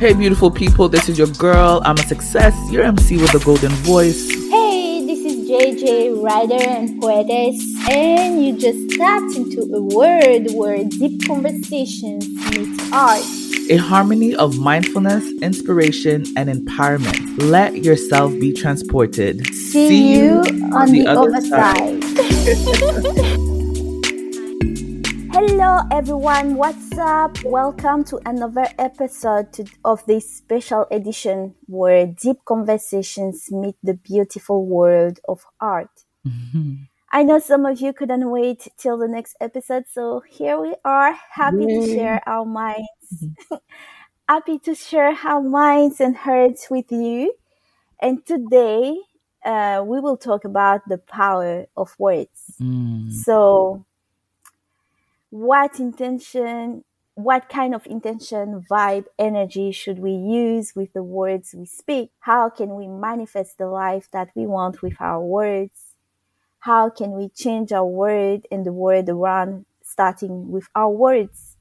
Hey, beautiful people, this is your girl. I'm a success, your MC with the golden voice. Hey, this is JJ, writer and poetess, and you just tapped into a world where deep conversations meet art. A harmony of mindfulness, inspiration, and empowerment. Let yourself be transported. See, See you on, on the, the, other, other side. side. Hello, everyone. What's up? Welcome to another episode to, of this special edition where deep conversations meet the beautiful world of art. Mm-hmm. I know some of you couldn't wait till the next episode, so here we are, happy Yay. to share our minds. Mm-hmm. happy to share our minds and hearts with you. And today, uh, we will talk about the power of words. Mm. So, what intention, what kind of intention, vibe, energy should we use with the words we speak? How can we manifest the life that we want with our words? How can we change our world and the world around starting with our words?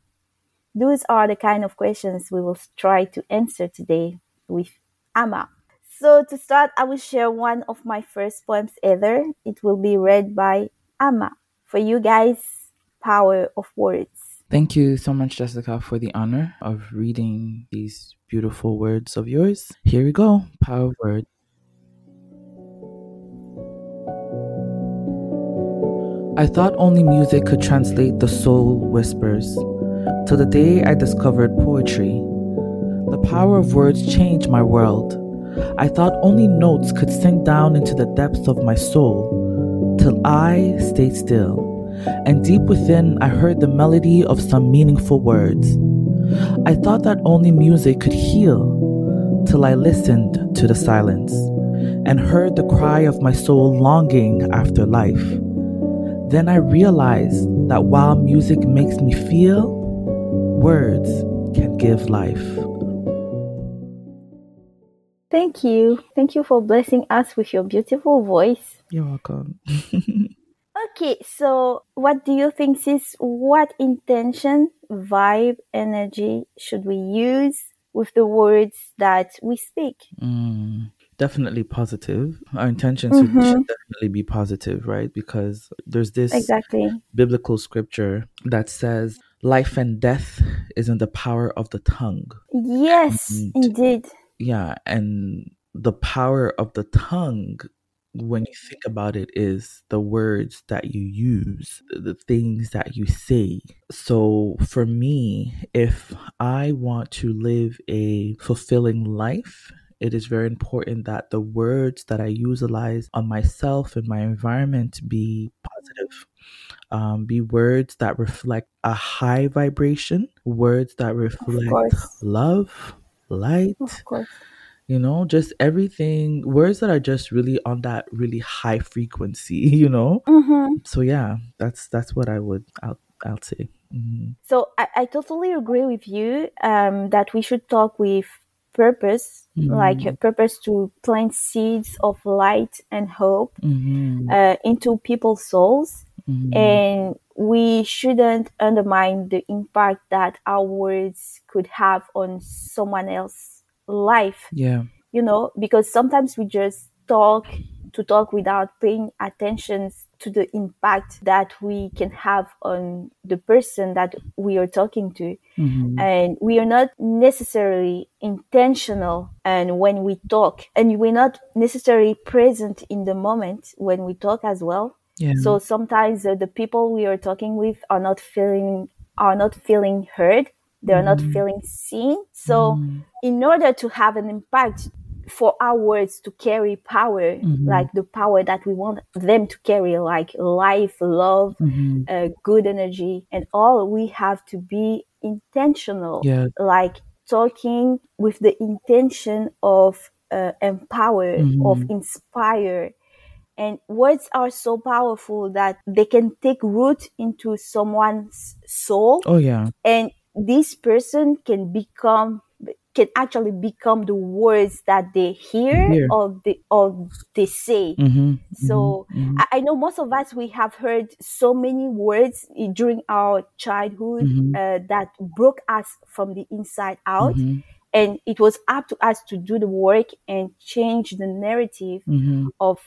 Those are the kind of questions we will try to answer today with Amma. So to start, I will share one of my first poems ever. It will be read by Amma. For you guys, power of words. Thank you so much, Jessica, for the honor of reading these beautiful words of yours. Here we go Power of Words. I thought only music could translate the soul whispers, till the day I discovered poetry. The power of words changed my world. I thought only notes could sink down into the depths of my soul, till I stayed still and deep within I heard the melody of some meaningful words. I thought that only music could heal, till I listened to the silence and heard the cry of my soul longing after life. Then I realized that while music makes me feel, words can give life. Thank you. Thank you for blessing us with your beautiful voice. You're welcome. Okay, so what do you think is what intention, vibe, energy should we use with the words that we speak? Mm, definitely positive. Our intentions mm-hmm. should definitely be positive, right? Because there's this exactly biblical scripture that says life and death is in the power of the tongue. Yes, and, indeed. Yeah, and the power of the tongue when you think about it is the words that you use the things that you say. So for me if i want to live a fulfilling life it is very important that the words that i utilize on myself and my environment be positive. Um, be words that reflect a high vibration words that reflect love light you know just everything words that are just really on that really high frequency you know mm-hmm. so yeah that's that's what i would i'll, I'll say mm-hmm. so I, I totally agree with you um, that we should talk with purpose mm-hmm. like purpose to plant seeds of light and hope mm-hmm. uh, into people's souls mm-hmm. and we shouldn't undermine the impact that our words could have on someone else life. Yeah. You know, because sometimes we just talk to talk without paying attention to the impact that we can have on the person that we are talking to. Mm-hmm. And we are not necessarily intentional and when we talk and we're not necessarily present in the moment when we talk as well. Yeah. So sometimes uh, the people we are talking with are not feeling are not feeling heard they're not mm-hmm. feeling seen. So, mm. in order to have an impact for our words to carry power, mm-hmm. like the power that we want them to carry, like life, love, mm-hmm. uh, good energy, and all, we have to be intentional. Yeah. Like talking with the intention of uh, empower, mm-hmm. of inspire. And words are so powerful that they can take root into someone's soul. Oh, yeah. And this person can become can actually become the words that they hear, or they or they say. Mm-hmm, so mm-hmm. I, I, know most of us we have heard so many words during our childhood mm-hmm. uh, that broke us from the inside out, mm-hmm. and it was up to us to do the work and change the narrative Mm-hmm. of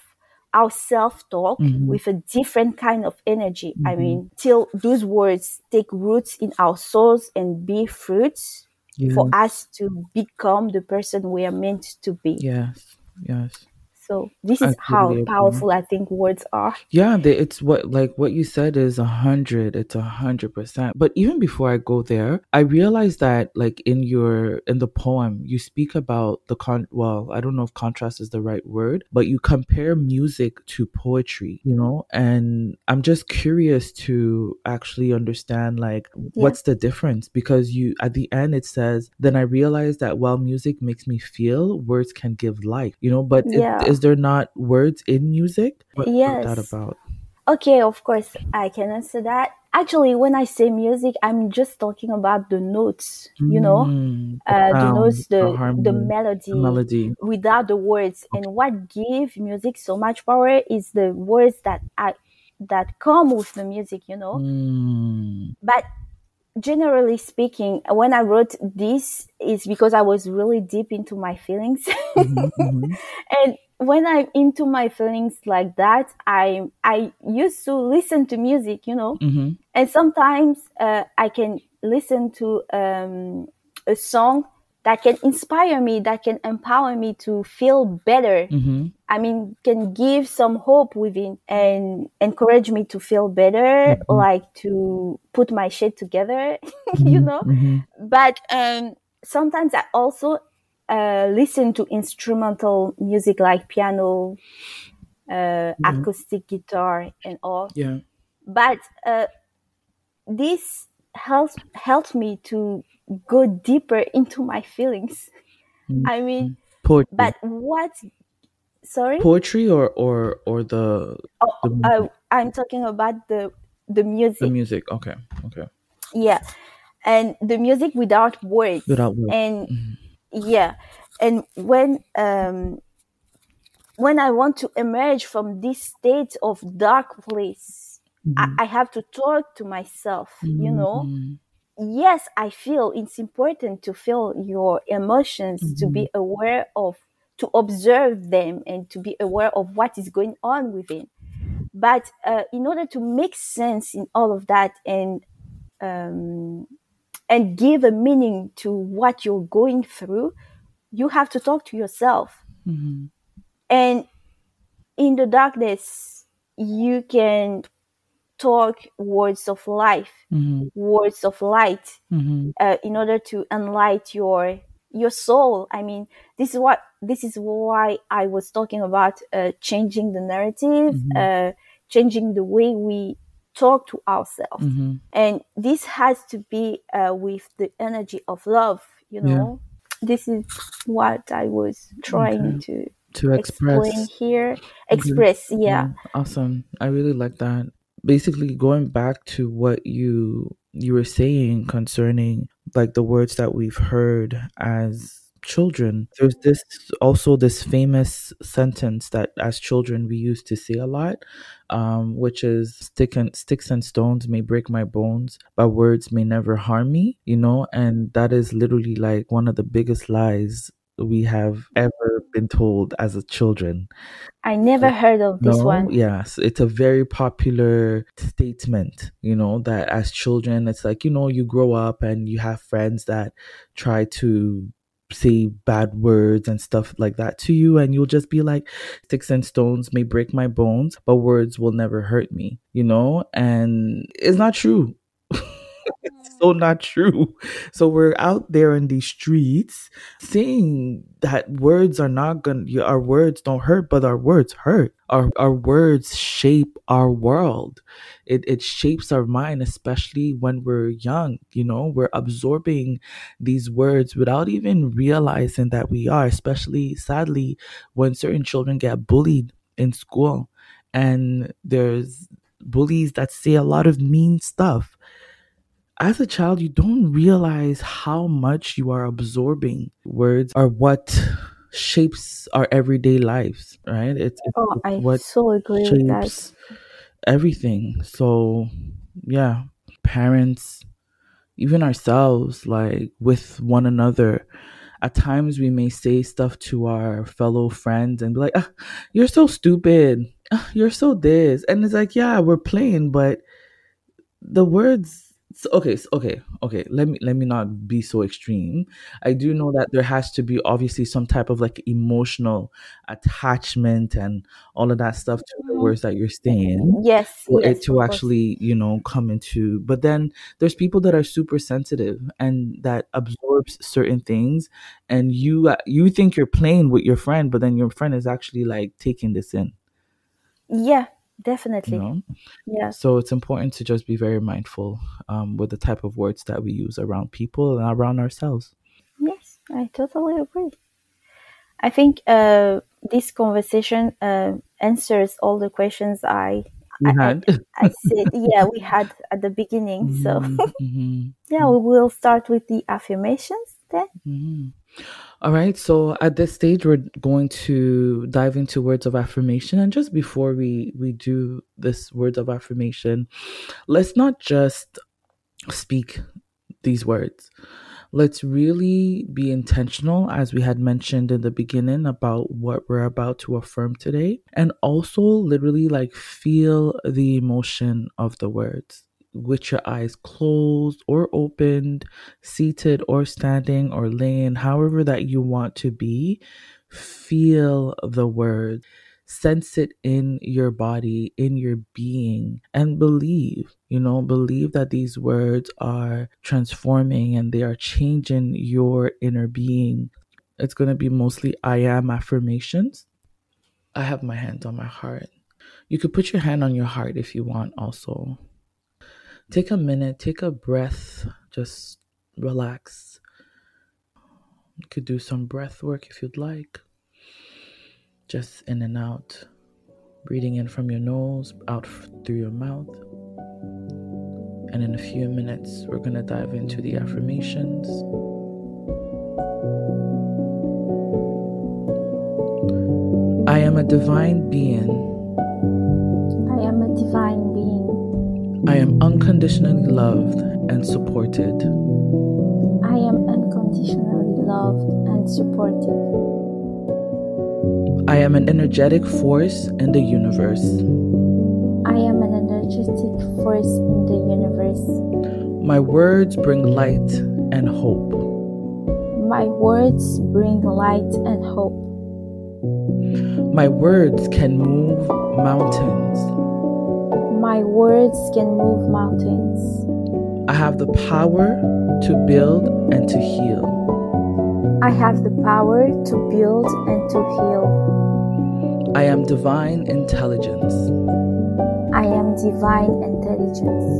our self-talk Mhm. with a different kind of energy i Mhm. mean till those words take roots in our souls and be fruits for us to become the person we are meant to be Yes. Yes. So this is how powerful i think words are Yeah, they, it's what like what you said is a hundred. It's a hundred percent. But even before I go there, I realized that like in your in the poem, you speak about the con. Well, I don't know if contrast is the right word, but you compare music to poetry. You know, and I'm just curious to actually understand like what's the difference because you at the end it says then I realized that while music makes me feel, words can give life. You know, but Yeah. Is there not words in music? What, what's that about? Okay, of course, I can answer that. Actually, when I say music, I'm just talking about the notes, you know, Mm, uh, the notes, the the harmony, melody, the melody. without the words. And what gives music so much power is the words that I that come with the music, you know. Mm, But generally speaking, when I wrote this, is because I was really deep into my feelings. mhm, mhm, and when I'm into my feelings like that, I I used to listen to music, you know, mhm, and sometimes uh, I can listen to um, a song that can inspire me, that can empower me to feel better. mhm, I mean, can give some hope within and encourage me to feel better, Mhm. like to put my shit together, you mhm, know mhm, but um, sometimes I also uh, listen to instrumental music like piano, uh, acoustic guitar, and all. Yeah. But uh, this helps helps me to go deeper into my feelings. Mhm. I mean, Poetry. but what? Sorry, Poetry or or or the oh, the uh, I'm talking about the the music. the music. Okay. Okay. yeah, and the music without words. Without words. and Mhm. yeah and when um when i want to emerge from this state of dark place Mhm. I, I have to talk to myself you know Mhm. Yes i feel it's important to feel your emotions to be aware of to observe them and to be aware of what is going on within. But uh, in order to make sense in all of that and um, and give a meaning to what you're going through you have to talk to yourself. Mhm. and in the darkness you can talk words of life Mhm. words of light Mhm. uh, in order to enlighten your your soul i mean this is what this is why i was talking about uh, changing the narrative Mhm. uh, changing the way we talk to ourselves Mhm. and this has to be uh, with the energy of love you Yeah. know this is what i was trying to To explain express. here express yeah Mm, awesome. I really like that. Basically going back to what you you were saying concerning like the words that we've heard as children. There's this also this famous sentence that as children we used to say a lot, um, which is stick and sticks and stones may break my bones, but words may never harm me, you know, and that is literally like one of the biggest lies we have ever been told as a children. I never heard of this no, one. yes, it's a very popular statement, you know, that as children, it's like, you know, you grow up and you have friends that try to say bad words and stuff like that to you, and you'll just be like, sticks and stones may break my bones, but words will never hurt me, you know, and it's not true. it's so not true. So we're out there in these streets seeing that words are not gonna y- our words don't hurt, but our words hurt. Our our words shape our world. It it shapes our mind, especially when we're young. You know, we're absorbing these words without even realizing that we are, especially sadly when certain children get bullied in school and there's bullies that say a lot of mean stuff as a child, you don't realize how much you are absorbing. Words are what shapes our everyday lives, right? It's, it's oh i what so agree with that shapes everything. So, yeah, parents, even ourselves, like with one another, at times we may say stuff to our fellow friends and be like, ah, "You're so stupid. Ah, you're so this," and it's like, yeah, we're playing, but the words so, okay so, okay okay let me let me not be so extreme. I do know that there has to be obviously some type of like emotional attachment and all of that stuff to the Mhm. words that you're saying Yes, for yes, it to actually you know come into but then there's people that are super sensitive and that absorbs certain things and you uh, you think you're playing with your friend but then your friend is actually like taking this in. Yeah, you definitely. know Yeah. so it's important to just be very mindful um, with the type of words that we use around people and around ourselves Yes, I totally agree. I think uh, this conversation uh, answers all the questions I you I, I, I said. Yeah, we had at the beginning. So Mhm, mhm, yeah, we will start with the affirmations then. All right, so at this stage, we're going to dive into words of affirmation. And just before we we do this words of affirmation, let's not just speak these words. Let's really be intentional, as we had mentioned in the beginning, about what we're about to affirm today, and also literally like feel the emotion of the words with your eyes closed or opened, seated or standing or laying, however that you want to be. Feel the word, sense it in your body, in your being, and believe, you know, believe that these words are transforming and they are changing your inner being. It's going to be mostly I am affirmations. I have my hand on my heart. You could put your hand on your heart if you want, also. Take a minute, take a breath, just relax. You could do some breath work if you'd like. Just in and out. Breathing in from your nose, out through your mouth. And in a few minutes, we're going to dive into the affirmations. I am a divine being. I am unconditionally loved and supported. I am unconditionally loved and supported. I am an energetic force in the universe. I am an energetic force in the universe. My words bring light and hope. My words bring light and hope. My words can move mountains. My words can move mountains. I have the power to build and to heal. I have the power to build and to heal. I am divine intelligence. I am divine intelligence.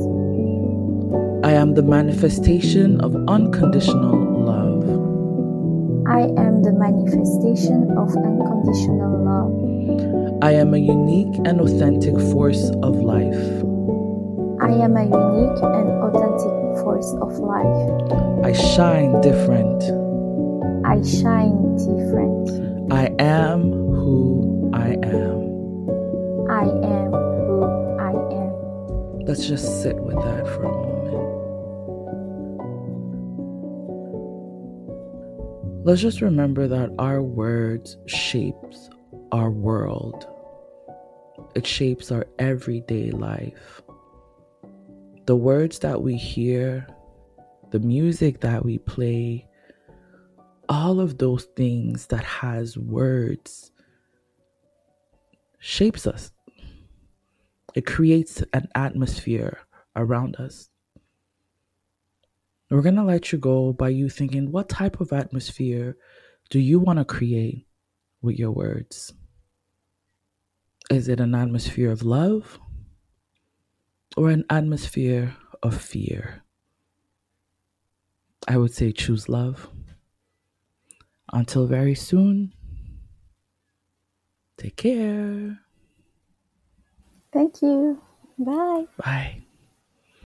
I am the manifestation of unconditional love. I am the manifestation of unconditional love. I am a unique and authentic force of life. I am a unique and authentic force of life. I shine different. I shine different. I am who I am. I am who I am. Let's just sit with that for a moment. Let's just remember that our words shapes our world. It shapes our everyday life. The words that we hear, the music that we play, all of those things that has words shapes us. It creates an atmosphere around us. We're going to let you go by you thinking, what type of atmosphere do you want to create with your words? Is it an atmosphere of love or an atmosphere of fear? I would say choose love. Until very soon, take care. Thank you. Bye. Bye.